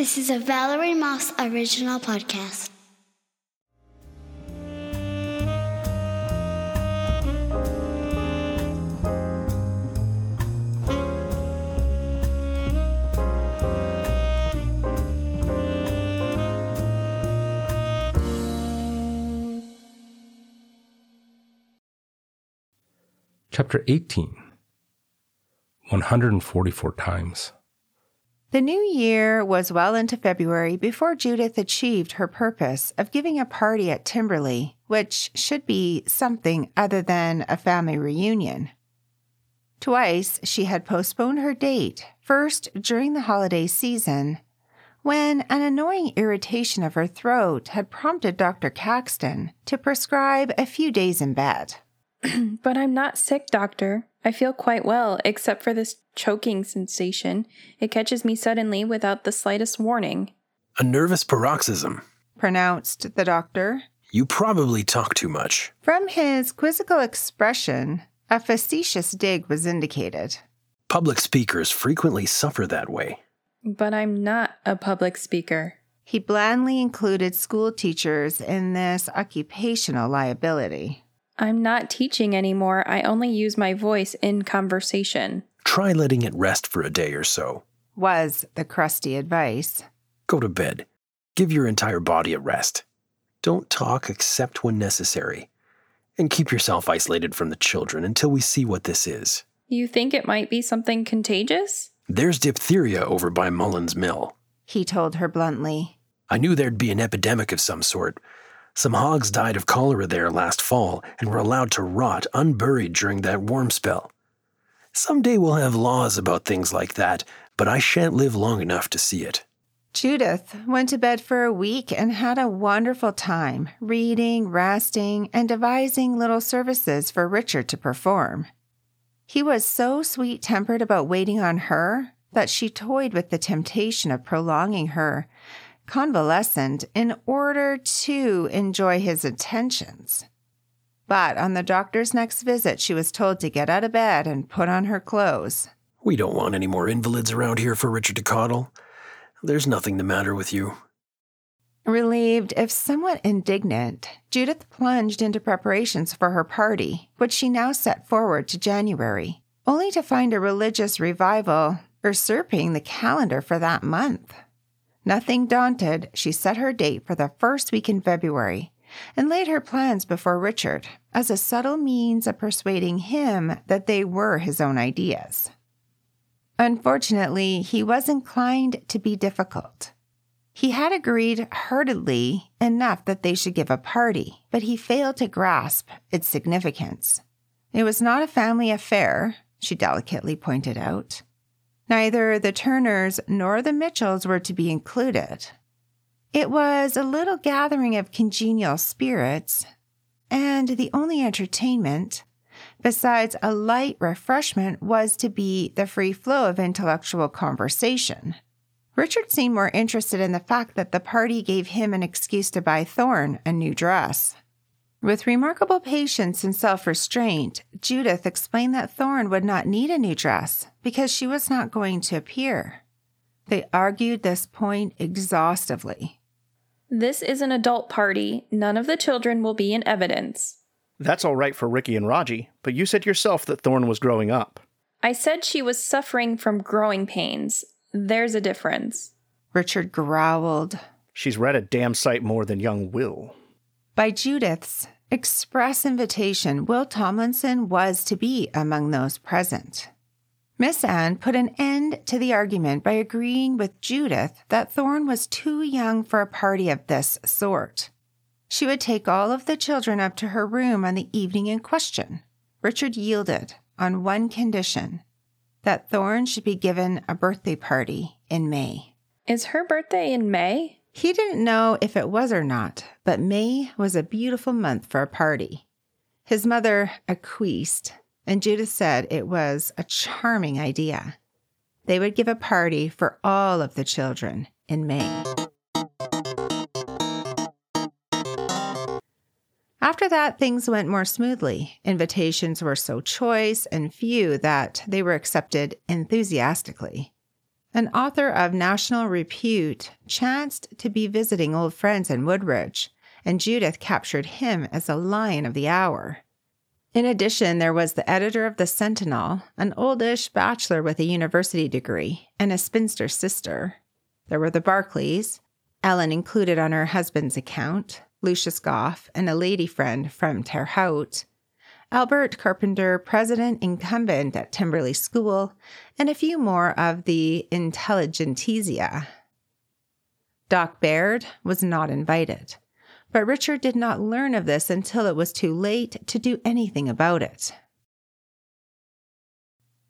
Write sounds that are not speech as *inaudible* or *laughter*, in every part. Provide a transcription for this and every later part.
This is a Valerie Moss original podcast. Chapter 18 144 times. The new year was well into February before Judith achieved her purpose of giving a party at Timberley, which should be something other than a family reunion. Twice she had postponed her date, first during the holiday season, when an annoying irritation of her throat had prompted Dr. Caxton to prescribe a few days in bed. *clears throat* But I'm not sick, doctor. I feel quite well, except for this choking sensation. It catches me suddenly without the slightest warning. A nervous paroxysm. Pronounced the doctor. You probably talk too much. From his quizzical expression, a facetious dig was indicated. Public speakers frequently suffer that way. But I'm not a public speaker. He blandly included school teachers in this occupational liability. I'm not teaching anymore. I only use my voice in conversation. Try letting it rest for a day or so. Was the crusty advice. Go to bed. Give your entire body a rest. Don't talk except when necessary. And keep yourself isolated from the children until we see what this is. You think it might be something contagious? There's diphtheria over by Mullins Mill. He told her bluntly. I knew there'd be an epidemic of some sort. Some hogs died of cholera there last fall and were allowed to rot unburied during that warm spell. Someday we'll have laws about things like that, but I shan't live long enough to see it. Judith went to bed for a week and had a wonderful time reading, resting, and devising little services for Richard to perform. He was so sweet tempered about waiting on her that she toyed with the temptation of prolonging her convalescent in order to enjoy his attentions. But on the doctor's next visit, she was told to get out of bed and put on her clothes. We don't want any more invalids around here for Richard to coddle. There's nothing the matter with you. Relieved, if somewhat indignant, Judith plunged into preparations for her party, which she now set forward to January, only to find a religious revival usurping the calendar for that month. Nothing daunted, she set her date for the first week in February and laid her plans before Richard as a subtle means of persuading him that they were his own ideas. Unfortunately, he was inclined to be difficult. He had agreed heartedly enough that they should give a party, but he failed to grasp its significance. It was not a family affair, she delicately pointed out. Neither the Turners nor the Mitchells were to be included. It was a little gathering of congenial spirits, and the only entertainment, besides a light refreshment, was to be the free flow of intellectual conversation. Richard seemed more interested in the fact that the party gave him an excuse to buy Thorne a new dress. With remarkable patience and self restraint, Judith explained that Thorne would not need a new dress because she was not going to appear. They argued this point exhaustively. This is an adult party. None of the children will be in evidence. That's all right for Ricky and Raji, but you said yourself that Thorne was growing up. I said she was suffering from growing pains. There's a difference. Richard growled. She's read a damn sight more than young Will. By Judith's express invitation, Will Tomlinson was to be among those present. Miss Anne put an end to the argument by agreeing with Judith that Thorne was too young for a party of this sort. She would take all of the children up to her room on the evening in question. Richard yielded on one condition that Thorne should be given a birthday party in May. Is her birthday in May? He didn't know if it was or not, but May was a beautiful month for a party. His mother acquiesced, and Judith said it was a charming idea. They would give a party for all of the children in May. After that, things went more smoothly. Invitations were so choice and few that they were accepted enthusiastically. An author of national repute chanced to be visiting old friends in Woodridge, and Judith captured him as a lion of the hour. In addition, there was the editor of the Sentinel, an oldish bachelor with a university degree, and a spinster sister. There were the Barclays, Ellen included on her husband's account, Lucius Goff, and a lady friend from Terre Haute, Albert Carpenter, president incumbent at Timberley School, and a few more of the intelligentsia. Doc Baird was not invited. But Richard did not learn of this until it was too late to do anything about it.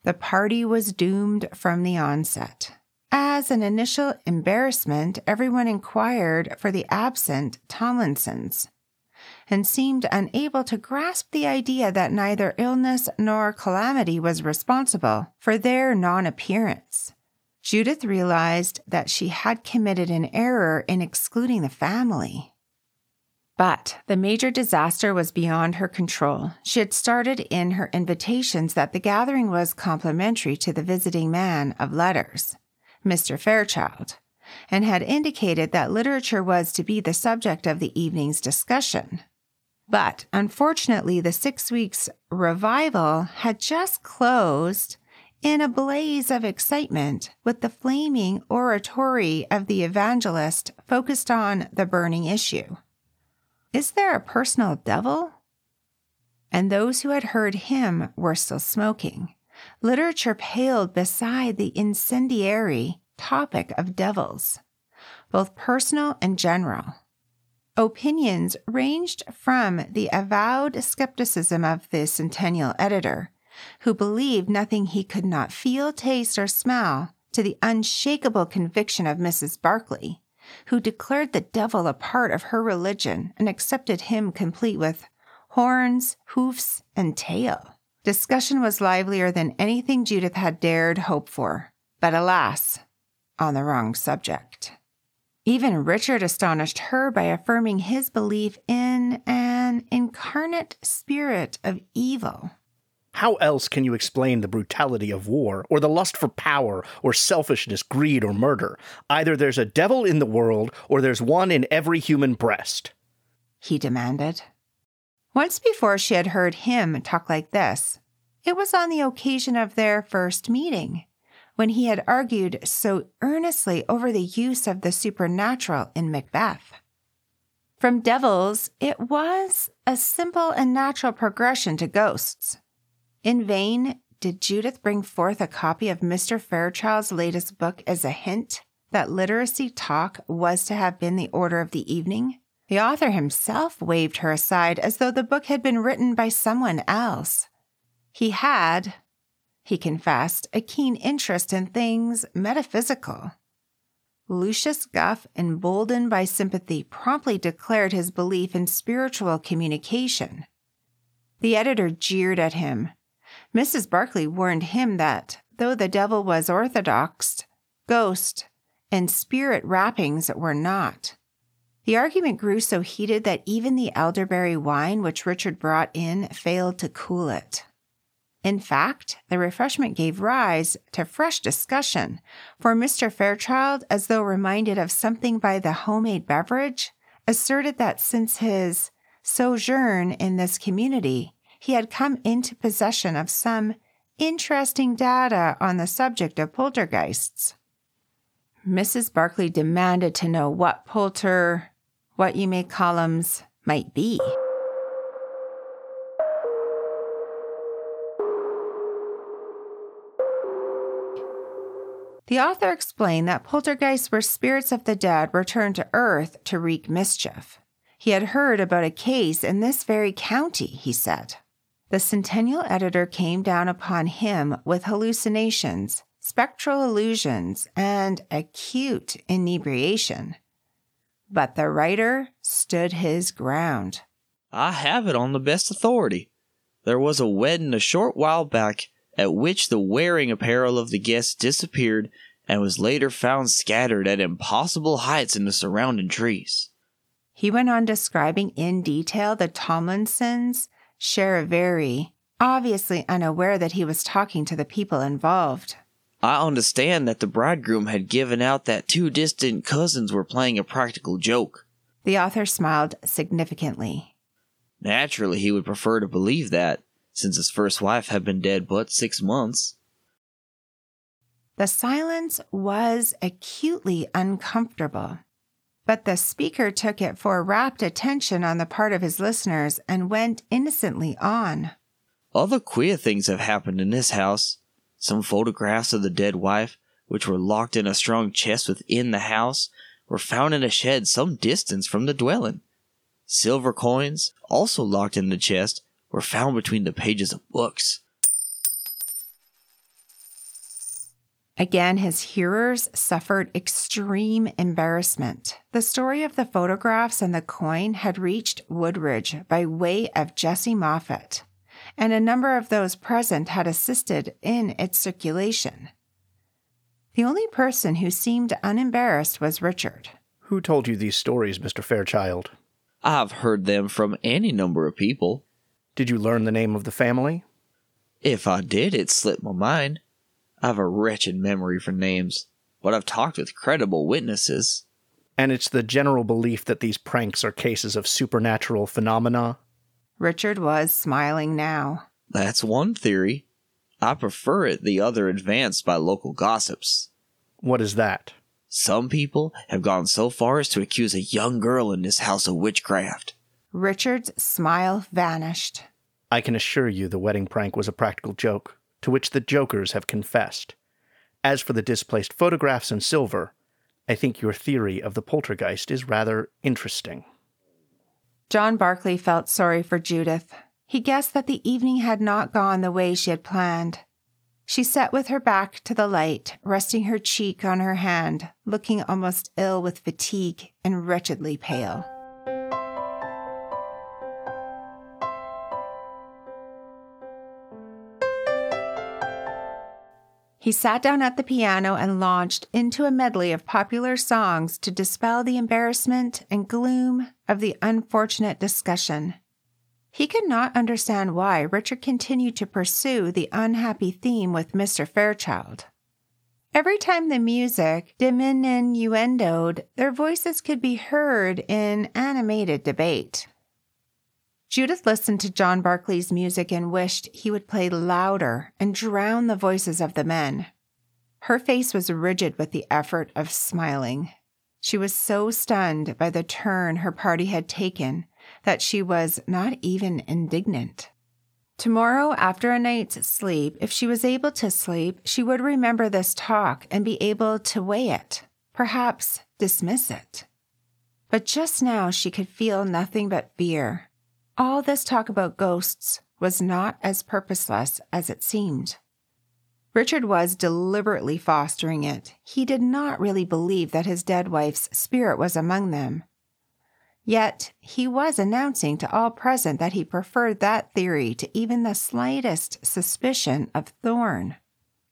The party was doomed from the onset. As an initial embarrassment, everyone inquired for the absent Tomlinsons and seemed unable to grasp the idea that neither illness nor calamity was responsible for their non appearance. Judith realized that she had committed an error in excluding the family. But the major disaster was beyond her control. She had started in her invitations that the gathering was complimentary to the visiting man of letters, Mr. Fairchild, and had indicated that literature was to be the subject of the evening's discussion. But unfortunately, the six weeks revival had just closed in a blaze of excitement with the flaming oratory of the evangelist focused on the burning issue. Is there a personal devil? And those who had heard him were still smoking. Literature paled beside the incendiary topic of devils, both personal and general. Opinions ranged from the avowed skepticism of the centennial editor, who believed nothing he could not feel, taste, or smell, to the unshakable conviction of Mrs. Barclay, who declared the devil a part of her religion and accepted him complete with horns, hoofs, and tail. Discussion was livelier than anything Judith had dared hope for, but alas, on the wrong subject. Even Richard astonished her by affirming his belief in an incarnate spirit of evil. How else can you explain the brutality of war, or the lust for power, or selfishness, greed, or murder? Either there's a devil in the world, or there's one in every human breast. He demanded. Once before she had heard him talk like this. It was on the occasion of their first meeting, when he had argued so earnestly over the use of the supernatural in Macbeth. From devils, it was a simple and natural progression to ghosts. In vain did Judith bring forth a copy of Mr. Fairchild's latest book as a hint that literacy talk was to have been the order of the evening. The author himself waved her aside as though the book had been written by someone else. He had, he confessed, a keen interest in things metaphysical. Lucius Goff, emboldened by sympathy, promptly declared his belief in spiritual communication. The editor jeered at him, Mrs. Barclay warned him that, though the devil was orthodox, ghost and spirit rappings were not. The argument grew so heated that even the elderberry wine which Richard brought in failed to cool it. In fact, the refreshment gave rise to fresh discussion, for Mr. Fairchild, as though reminded of something by the homemade beverage, asserted that since his sojourn in this community, he had come into possession of some interesting data on the subject of poltergeists. Mrs. Barclay demanded to know what polter, what you may columns might be. The author explained that poltergeists were spirits of the dead returned to earth to wreak mischief. He had heard about a case in this very county, he said. The Centennial editor came down upon him with hallucinations, spectral illusions, and acute inebriation. But the writer stood his ground. I have it on the best authority. There was a wedding a short while back at which the wearing apparel of the guests disappeared and was later found scattered at impossible heights in the surrounding trees. He went on describing in detail the Tomlinsons Charivari, obviously unaware that he was talking to the people involved. I understand that the bridegroom had given out that two distant cousins were playing a practical joke. The author smiled significantly. Naturally, he would prefer to believe that, since his first wife had been dead but six months. The silence was acutely uncomfortable, but the speaker took it for rapt attention on the part of his listeners and went innocently on. Other queer things have happened in this house. Some photographs of the dead wife, which were locked in a strong chest within the house, were found in a shed some distance from the dwelling. Silver coins, also locked in the chest, were found between the pages of books. Again, his hearers suffered extreme embarrassment. The story of the photographs and the coin had reached Woodridge by way of Jesse Moffat, and a number of those present had assisted in its circulation. The only person who seemed unembarrassed was Richard. Who told you these stories, Mr. Fairchild? I've heard them from any number of people. Did you learn the name of the family? If I did, it slipped my mind. I've a wretched memory for names, but I've talked with credible witnesses. And it's the general belief that these pranks are cases of supernatural phenomena? Richard was smiling now. That's one theory. I prefer it the other advanced by local gossips. What is that? Some people have gone so far as to accuse a young girl in this house of witchcraft. Richard's smile vanished. I can assure you the wedding prank was a practical joke, to which the jokers have confessed. As for the displaced photographs and silver, I think your theory of the poltergeist is rather interesting. John Barclay felt sorry for Judith. He guessed that the evening had not gone the way she had planned. She sat with her back to the light, resting her cheek on her hand, looking almost ill with fatigue and wretchedly pale. He sat down at the piano and launched into a medley of popular songs to dispel the embarrassment and gloom of the unfortunate discussion. He could not understand why Richard continued to pursue the unhappy theme with Mr. Fairchild. Every time the music diminuendoed, their voices could be heard in animated debate. Judith listened to John Barclay's music and wished he would play louder and drown the voices of the men. Her face was rigid with the effort of smiling. She was so stunned by the turn her party had taken that she was not even indignant. Tomorrow, after a night's sleep, if she was able to sleep, she would remember this talk and be able to weigh it, perhaps dismiss it. But just now she could feel nothing but fear. All this talk about ghosts was not as purposeless as it seemed. Richard was deliberately fostering it. He did not really believe that his dead wife's spirit was among them. Yet he was announcing to all present that he preferred that theory to even the slightest suspicion of Thorne.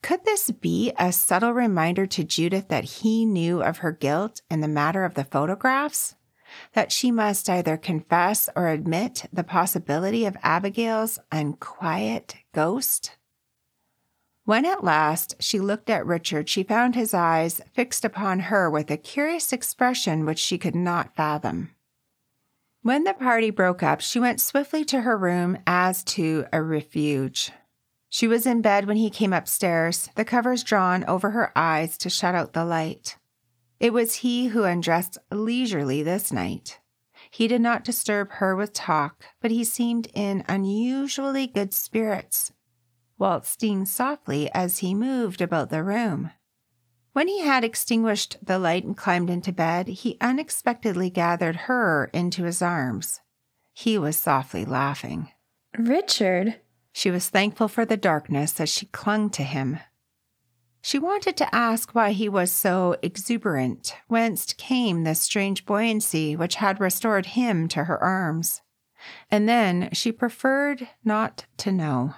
Could this be a subtle reminder to Judith that he knew of her guilt in the matter of the photographs? That she must either confess or admit the possibility of Abigail's unquiet ghost? When at last she looked at Richard, she found his eyes fixed upon her with a curious expression which she could not fathom. When the party broke up, she went swiftly to her room as to a refuge. She was in bed when he came upstairs, the covers drawn over her eyes to shut out the light. It was he who undressed leisurely this night. He did not disturb her with talk, but he seemed in unusually good spirits, waltzing softly as he moved about the room. When he had extinguished the light and climbed into bed, he unexpectedly gathered her into his arms. He was softly laughing. Richard. She was thankful for the darkness as she clung to him. She wanted to ask why he was so exuberant, whence came this strange buoyancy which had restored him to her arms. And then she preferred not to know.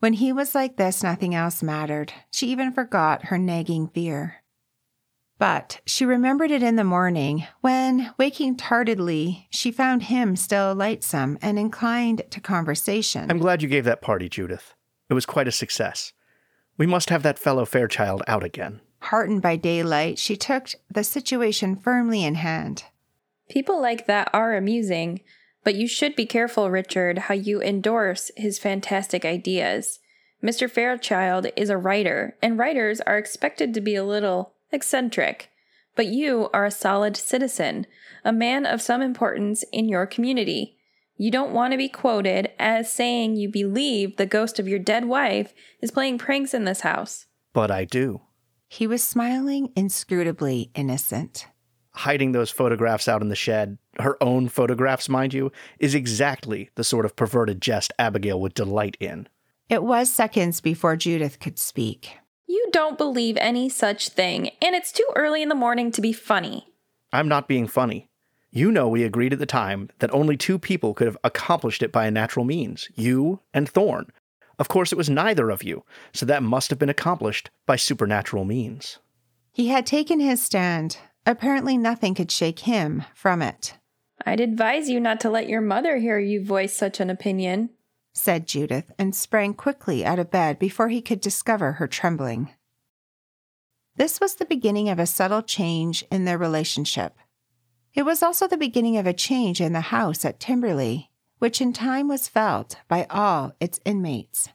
When he was like this, nothing else mattered. She even forgot her nagging fear. But she remembered it in the morning when, waking tardily, she found him still lightsome and inclined to conversation. I'm glad you gave that party, Judith. It was quite a success. We must have that fellow Fairchild out again. Heartened by daylight, she took the situation firmly in hand. People like that are amusing, but you should be careful, Richard, how you endorse his fantastic ideas. Mr. Fairchild is a writer, and writers are expected to be a little eccentric. But you are a solid citizen, a man of some importance in your community. You don't want to be quoted as saying you believe the ghost of your dead wife is playing pranks in this house. But I do. He was smiling inscrutably innocent. Hiding those photographs out in the shed, her own photographs, mind you, is exactly the sort of perverted jest Abigail would delight in. It was seconds before Judith could speak. You don't believe any such thing, and it's too early in the morning to be funny. I'm not being funny. You know, we agreed at the time that only two people could have accomplished it by a natural means you and Thorne. Of course, it was neither of you, so that must have been accomplished by supernatural means. He had taken his stand. Apparently, nothing could shake him from it, I'd advise you not to let your mother hear you voice such an opinion. said Judith, and sprang quickly out of bed before he could discover her trembling. This was the beginning of a subtle change in their relationship. It was also the beginning of a change in the house at Timberley, which in time was felt by all its inmates.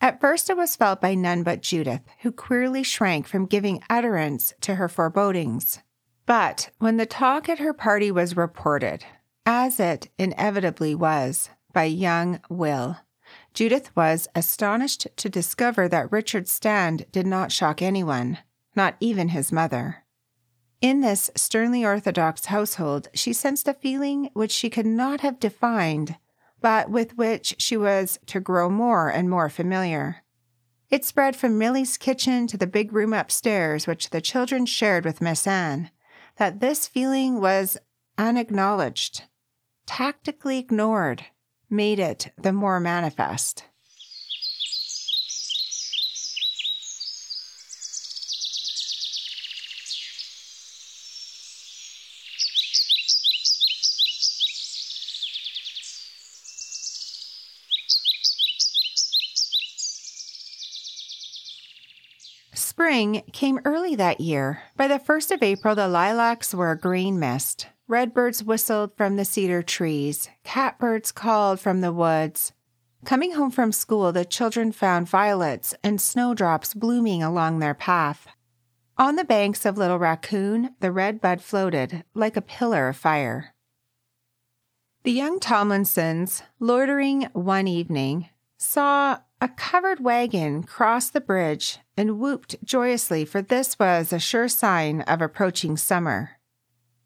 At first, it was felt by none but Judith, who queerly shrank from giving utterance to her forebodings. But when the talk at her party was reported, as it inevitably was, by young Will, Judith was astonished to discover that Richard's stand did not shock anyone, not even his mother. In this sternly orthodox household, she sensed a feeling which she could not have defined, but with which she was to grow more and more familiar. It spread from Milly's kitchen to the big room upstairs, which the children shared with Miss Anne, that this feeling was unacknowledged, tactically ignored, made it the more manifest. Spring came early that year. By the 1st of April, the lilacs were a green mist. Redbirds whistled from the cedar trees. Catbirds called from the woods. Coming home from school, the children found violets and snowdrops blooming along their path. On the banks of Little Raccoon, the red bud floated like a pillar of fire. The young Tomlinsons, loitering one evening, saw a covered wagon crossed the bridge and whooped joyously, for this was a sure sign of approaching summer.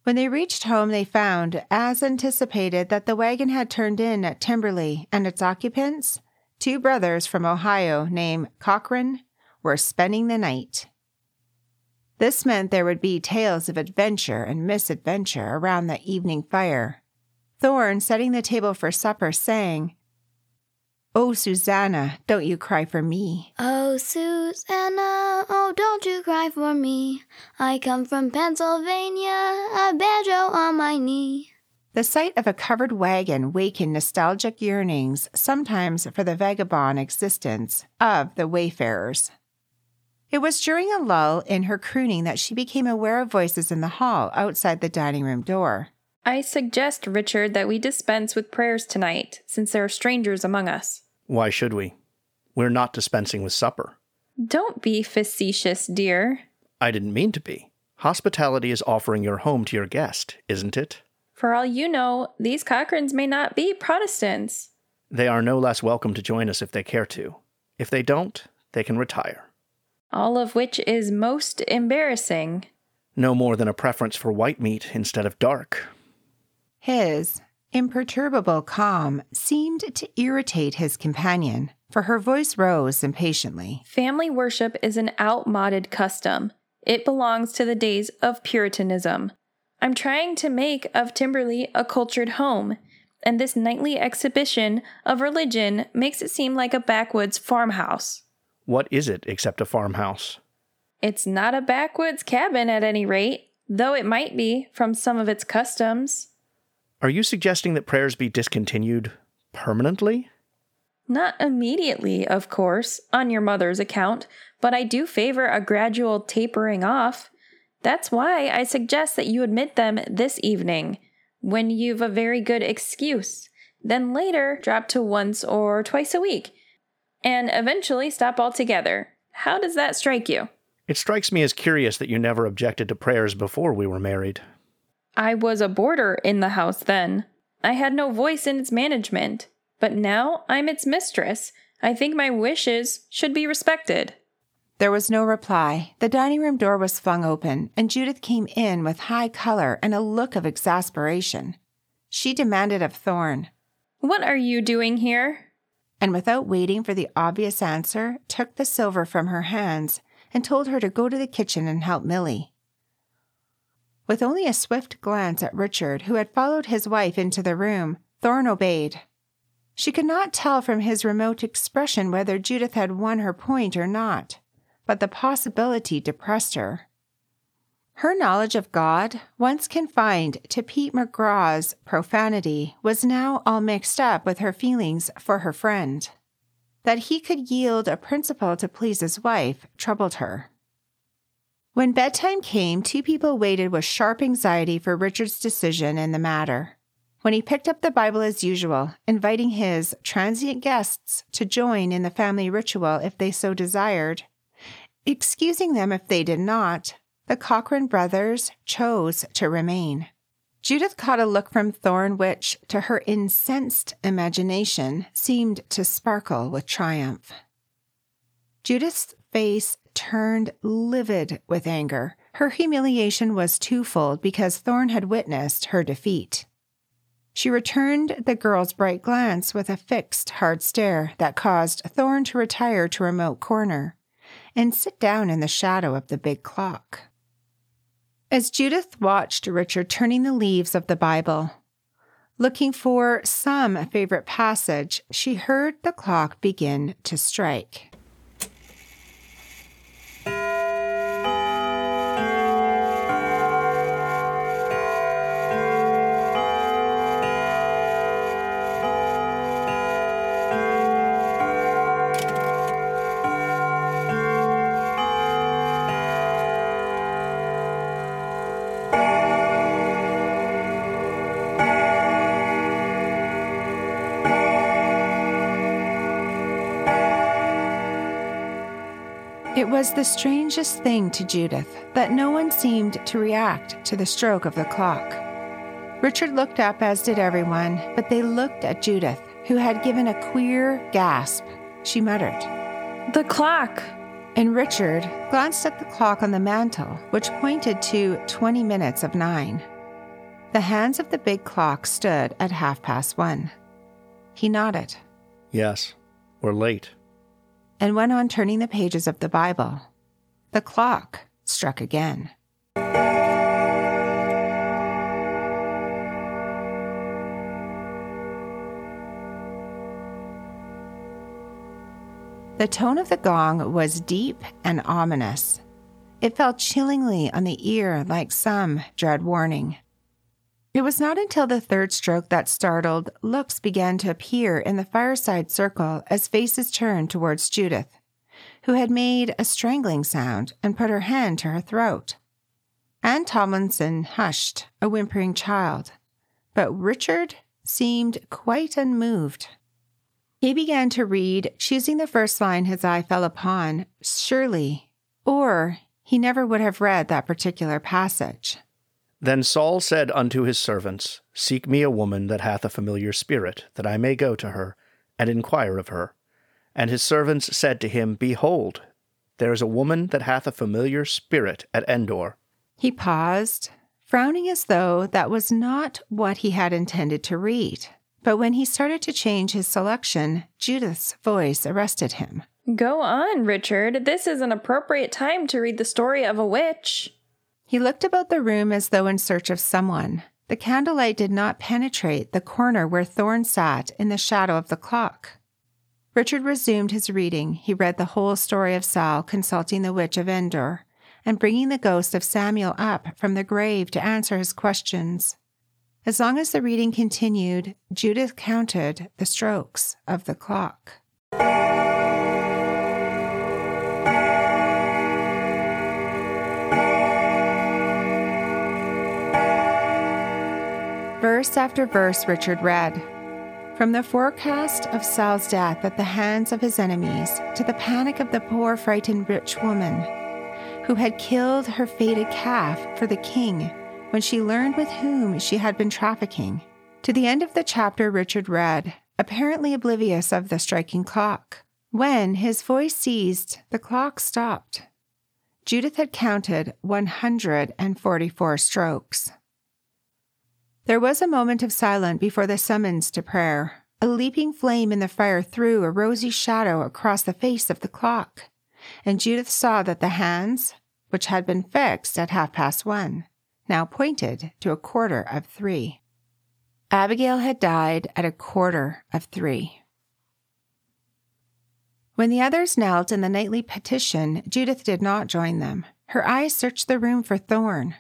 When they reached home, they found, as anticipated, that the wagon had turned in at Timberley, and its occupants, two brothers from Ohio named Cochrane, were spending the night. This meant there would be tales of adventure and misadventure around the evening fire. Thorne, setting the table for supper, sang, Oh, Susanna, don't you cry for me. Oh, Susanna, oh, don't you cry for me. I come from Pennsylvania, a banjo on my knee. The sight of a covered wagon wakened nostalgic yearnings, sometimes for the vagabond existence of the wayfarers. It was during a lull in her crooning that she became aware of voices in the hall outside the dining room door. I suggest, Richard, that we dispense with prayers tonight, since there are strangers among us. Why should we? We're not dispensing with supper. Don't be facetious, dear. I didn't mean to be. Hospitality is offering your home to your guest, isn't it? For all you know, these Cochranes may not be Protestants. They are no less welcome to join us if they care to. If they don't, they can retire. All of which is most embarrassing. No more than a preference for white meat instead of dark. His imperturbable calm seemed to irritate his companion, for her voice rose impatiently. Family worship is an outmoded custom. It belongs to the days of Puritanism. I'm trying to make of Timberley a cultured home, and this nightly exhibition of religion makes it seem like a backwoods farmhouse. What is it except a farmhouse? It's not a backwoods cabin at any rate, though it might be from some of its customs. Are you suggesting that prayers be discontinued permanently? Not immediately, of course, on your mother's account, but I do favor a gradual tapering off. That's why I suggest that you admit them this evening, when you've a very good excuse. Then later, drop to once or twice a week, and eventually stop altogether. How does that strike you? It strikes me as curious that you never objected to prayers before we were married. I was a boarder in the house then. I had no voice in its management, but now I'm its mistress. I think my wishes should be respected. There was no reply. The dining room door was flung open, and Judith came in with high color and a look of exasperation. She demanded of Thorne, What are you doing here? and without waiting for the obvious answer, took the silver from her hands and told her to go to the kitchen and help Milly. With only a swift glance at Richard, who had followed his wife into the room, Thorne obeyed. She could not tell from his remote expression whether Judith had won her point or not, but the possibility depressed her. Her knowledge of God, once confined to Pete McGraw's profanity, was now all mixed up with her feelings for her friend. That he could yield a principle to please his wife troubled her. When bedtime came, two people waited with sharp anxiety for Richard's decision in the matter. When he picked up the Bible as usual, inviting his transient guests to join in the family ritual if they so desired, excusing them if they did not, the Cochrane brothers chose to remain. Judith caught a look from Thorne which, to her incensed imagination, seemed to sparkle with triumph. Judith's face turned livid with anger. Her humiliation was twofold because Thorne had witnessed her defeat. She returned the girl's bright glance with a fixed, hard stare that caused Thorne to retire to a remote corner and sit down in the shadow of the big clock. As Judith watched Richard turning the leaves of the Bible, looking for some favorite passage, she heard the clock begin to strike. It was the strangest thing to Judith that no one seemed to react to the stroke of the clock. Richard looked up, as did everyone, but they looked at Judith, who had given a queer gasp. She muttered, The clock! and Richard glanced at the clock on the mantel, which pointed to 20 minutes of nine. The hands of the big clock stood at half past one. He nodded Yes, we're late. And went on turning the pages of the Bible. The clock struck again. The tone of the gong was deep and ominous. It fell chillingly on the ear like some dread warning. It was not until the third stroke that startled looks began to appear in the fireside circle as faces turned towards Judith, who had made a strangling sound and put her hand to her throat. Anne Tomlinson hushed, a whimpering child, but Richard seemed quite unmoved. He began to read, choosing the first line his eye fell upon, surely, or he never would have read that particular passage. Then Saul said unto his servants, Seek me a woman that hath a familiar spirit, that I may go to her, and inquire of her. And his servants said to him, Behold, there is a woman that hath a familiar spirit at Endor. He paused, frowning as though that was not what he had intended to read. But when he started to change his selection, Judith's voice arrested him. Go on, Richard. This is an appropriate time to read the story of a witch. He looked about the room as though in search of someone. The candlelight did not penetrate the corner where Thorne sat in the shadow of the clock. Richard resumed his reading. He read the whole story of Saul consulting the witch of Endor and bringing the ghost of Samuel up from the grave to answer his questions. As long as the reading continued, Judith counted the strokes of the clock. Verse after verse, Richard read. From the forecast of Saul's death at the hands of his enemies to the panic of the poor, frightened rich woman who had killed her fated calf for the king when she learned with whom she had been trafficking. To the end of the chapter, Richard read, apparently oblivious of the striking clock. When his voice ceased, the clock stopped. Judith had counted 144 strokes. There was a moment of silence before the summons to prayer. A leaping flame in the fire threw a rosy shadow across the face of the clock, and Judith saw that the hands, which had been fixed at half past one, now pointed to a quarter of three. Abigail had died at a quarter of three. When the others knelt in the nightly petition, Judith did not join them. Her eyes searched the room for Thorne.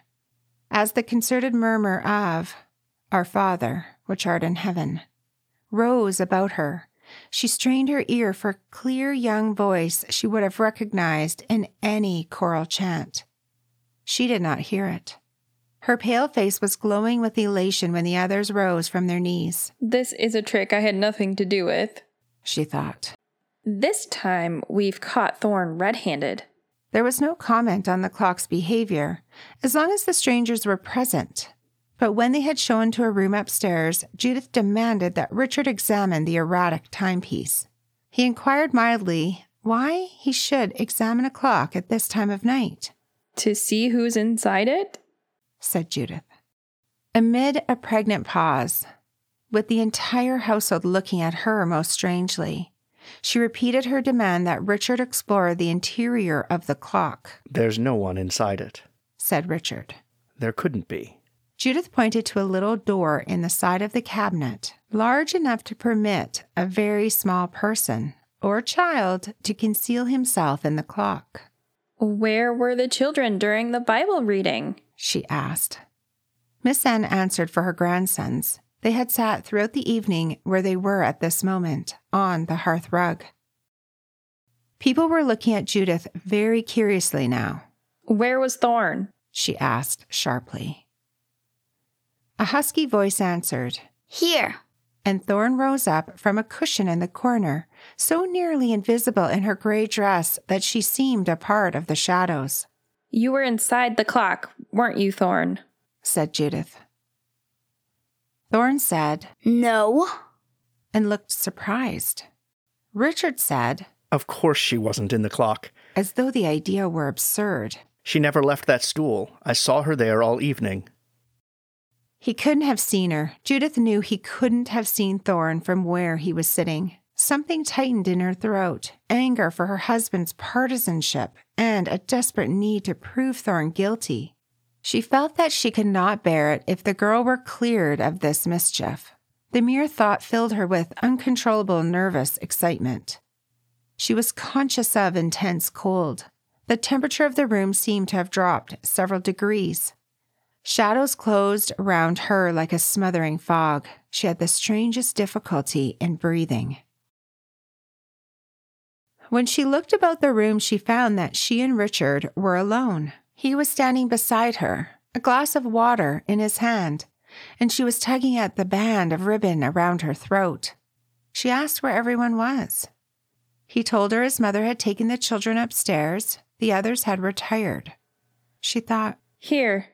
As the concerted murmur of, our Father, which art in heaven, rose about her. She strained her ear for a clear young voice she would have recognized in any choral chant. She did not hear it. Her pale face was glowing with elation when the others rose from their knees. This is a trick I had nothing to do with. She thought. This time we've caught Thorne red handed. There was no comment on the clock's behavior, as long as the strangers were present. But when they had shown to a room upstairs, Judith demanded that Richard examine the erratic timepiece. He inquired mildly why he should examine a clock at this time of night. To see who's inside it? said Judith. Amid a pregnant pause, with the entire household looking at her most strangely, she repeated her demand that Richard explore the interior of the clock. There's no one inside it, said Richard. There couldn't be. Judith pointed to a little door in the side of the cabinet, large enough to permit a very small person or child to conceal himself in the clock. Where were the children during the Bible reading? she asked. Miss Anne answered for her grandsons. They had sat throughout the evening where they were at this moment, on the hearth rug. People were looking at Judith very curiously now. Where was Thorne? she asked sharply. A husky voice answered, Here. And Thorne rose up from a cushion in the corner, so nearly invisible in her gray dress that she seemed a part of the shadows. You were inside the clock, weren't you, Thorne? said Judith. Thorne said, No. and looked surprised. Richard said, Of course she wasn't in the clock. as though the idea were absurd. She never left that stool. I saw her there all evening. He couldn't have seen her. Judith knew he couldn't have seen Thorne from where he was sitting. Something tightened in her throat anger for her husband's partisanship and a desperate need to prove Thorne guilty. She felt that she could not bear it if the girl were cleared of this mischief. The mere thought filled her with uncontrollable nervous excitement. She was conscious of intense cold. The temperature of the room seemed to have dropped several degrees. Shadows closed around her like a smothering fog. She had the strangest difficulty in breathing. When she looked about the room, she found that she and Richard were alone. He was standing beside her, a glass of water in his hand, and she was tugging at the band of ribbon around her throat. She asked where everyone was. He told her his mother had taken the children upstairs, the others had retired. She thought, Here,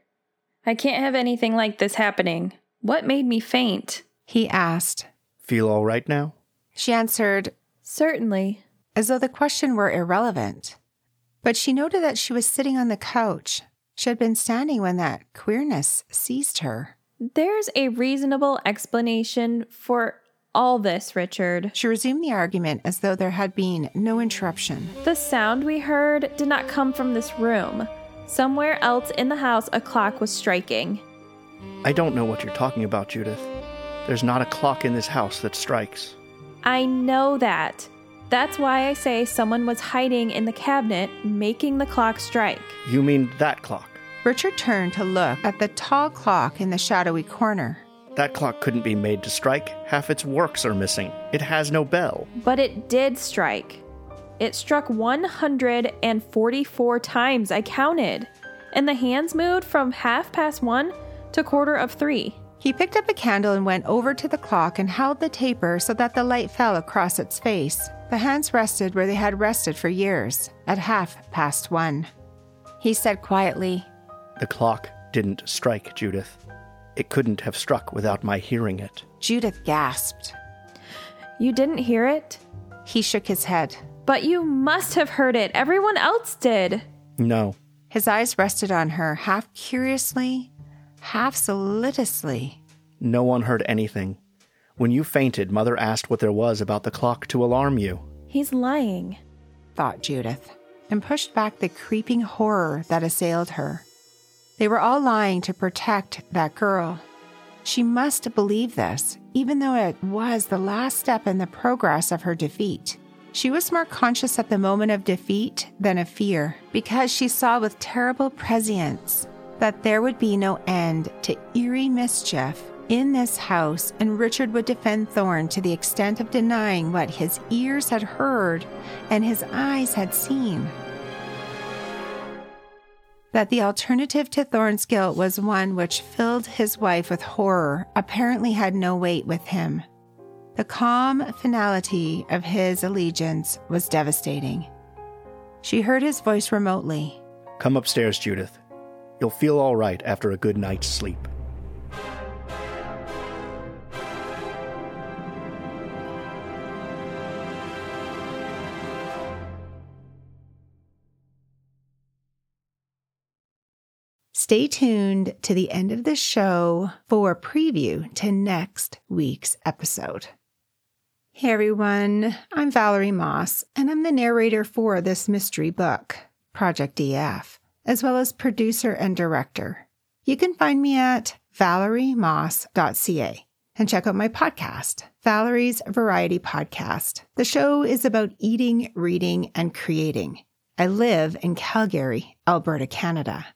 I can't have anything like this happening. What made me faint? He asked. Feel all right now? She answered, Certainly. as though the question were irrelevant. But she noted that she was sitting on the couch. She had been standing when that queerness seized her. There's a reasonable explanation for all this, Richard. She resumed the argument as though there had been no interruption. The sound we heard did not come from this room. Somewhere else in the house, a clock was striking. I don't know what you're talking about, Judith. There's not a clock in this house that strikes. I know that. That's why I say someone was hiding in the cabinet, making the clock strike. You mean that clock? Richard turned to look at the tall clock in the shadowy corner. That clock couldn't be made to strike. Half its works are missing. It has no bell. But it did strike. It struck 144 times, I counted. And the hands moved from half past one to quarter of three. He picked up a candle and went over to the clock and held the taper so that the light fell across its face. The hands rested where they had rested for years, at half past one. He said quietly, The clock didn't strike, Judith. It couldn't have struck without my hearing it. Judith gasped. You didn't hear it? He shook his head. But you must have heard it. Everyone else did. No. His eyes rested on her, half curiously, half solicitously. No one heard anything. When you fainted, Mother asked what there was about the clock to alarm you. He's lying. thought Judith, and pushed back the creeping horror that assailed her. They were all lying to protect that girl. She must believe this, even though it was the last step in the progress of her defeat. She was more conscious at the moment of defeat than of fear, because she saw with terrible prescience that there would be no end to eerie mischief in this house, and Richard would defend Thorne to the extent of denying what his ears had heard and his eyes had seen. That the alternative to Thorne's guilt was one which filled his wife with horror apparently had no weight with him. The calm finality of his allegiance was devastating. She heard his voice remotely. Come upstairs, Judith. You'll feel all right after a good night's sleep. Stay tuned to the end of the show for a preview to next week's episode. Hey everyone, I'm Valerie Moss, and I'm the narrator for this mystery book, Project DF, as well as producer and director. You can find me at valeriemoss.ca and check out my podcast, Valerie's Variety Podcast. The show is about eating, reading, and creating. I live in Calgary, Alberta, Canada.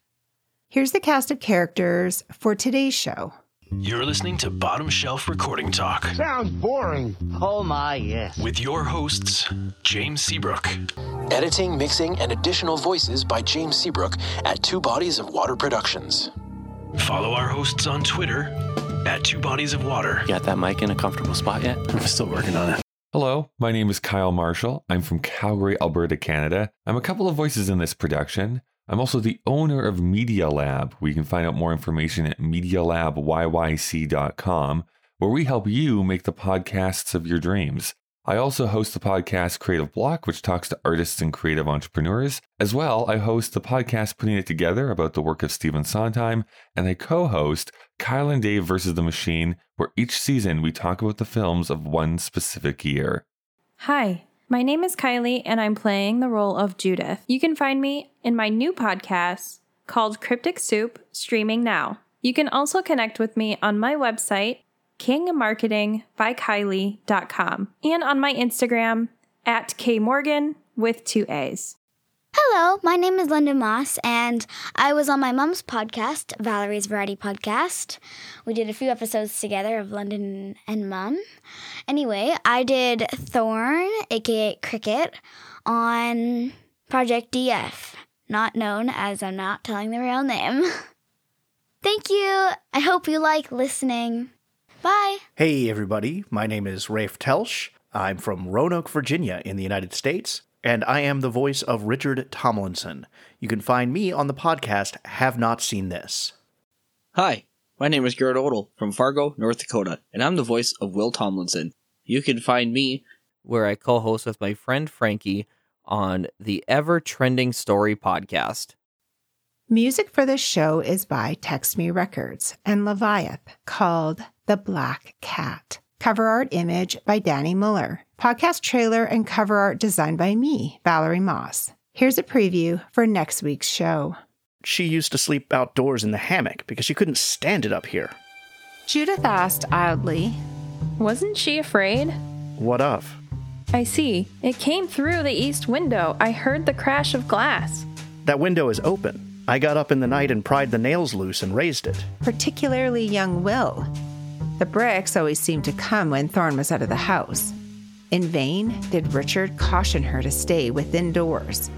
Here's the cast of characters for today's show. You're listening to Bottom Shelf Recording Talk Sounds boring. Oh my, yes. with your hosts, James Seabrook. Editing, mixing, and additional voices by James Seabrook at Two Bodies of Water Productions. Follow our hosts on Twitter at Two Bodies of Water. Got that mic in a comfortable spot yet? *laughs* I'm still working on it. Hello, my name is Kyle Marshall. I'm from Calgary, Alberta, Canada. I'm a couple of voices in this production. I'm also the owner of Media Lab, you can find out more information at MediaLabYYC.com, where we help you make the podcasts of your dreams. I also host the podcast Creative Block, which talks to artists and creative entrepreneurs. As well, I host the podcast Putting It Together about the work of Stephen Sondheim, and I co host Kyle and Dave versus the Machine, where each season we talk about the films of one specific year. Hi, my name is Kylee, and I'm playing the role of Judith. You can find me in my new podcast called Cryptic Soup, streaming now. You can also connect with me on my website, kingmarketingbykylie.com, and on my Instagram at kmorgan with two A's. Hello, my name is London Moss, and I was on my mom's podcast, Valerie's Variety Podcast. We did a few episodes together of London and Mom. Anyway, I did Thorne, aka Cricket, on Project DF, not known as I'm not telling the real name. *laughs* Thank you. I hope you like listening. Bye. Hey, everybody. My name is Rafe Telsch. I'm from Roanoke, Virginia, in the United States, and I am the voice of Richard Tomlinson. You can find me on the podcast Have Not Seen This. Hi, my name is Garret Odle from Fargo, North Dakota, and I'm the voice of Will Tomlinson. You can find me Where I co host with my friend Frankie on the Ever Trending Story podcast. Music for this show is by Text Me Records and Leviath called The Black Cat. Cover art image by Danny Muller. Podcast trailer and cover art designed by me, Valerie Moss. Here's a preview for next week's show. She used to sleep outdoors in the hammock because she couldn't stand it up here. Judith asked idly, Wasn't she afraid? What of? I see. It came through the east window. I heard the crash of glass. That window is open. I got up in the night and pried the nails loose and raised it. particularly young Will. The bricks always seemed to come when Thorne was out of the house. In vain did Richard caution her to stay within doors.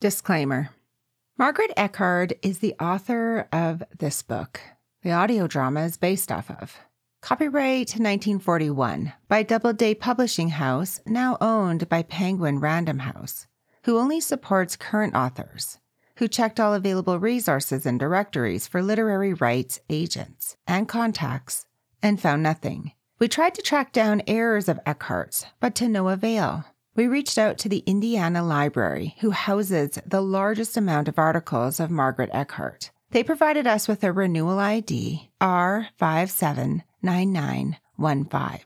Disclaimer Margaret Echard is the author of this book. The audio drama is based off of. Copyright 1941 by Doubleday Publishing House, now owned by Penguin Random House, who only supports current authors, who checked all available resources and directories for literary rights agents and contacts and found nothing. We tried to track down errors of Echard's, but to no avail. We reached out to the Indiana Library, who houses the largest amount of articles of Margaret Eckhart. They provided us with a renewal ID R579915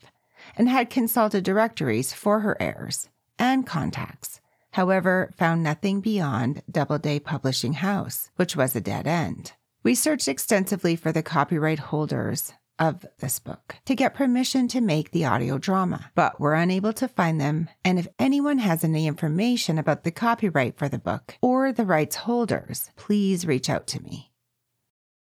and had consulted directories for her heirs and contacts. However, found nothing beyond Doubleday Publishing House, which was a dead end. We searched extensively for the copyright holders of this book to get permission to make the audio drama, but were unable to find them. And if anyone has any information about the copyright for the book or the rights holders, please reach out to me.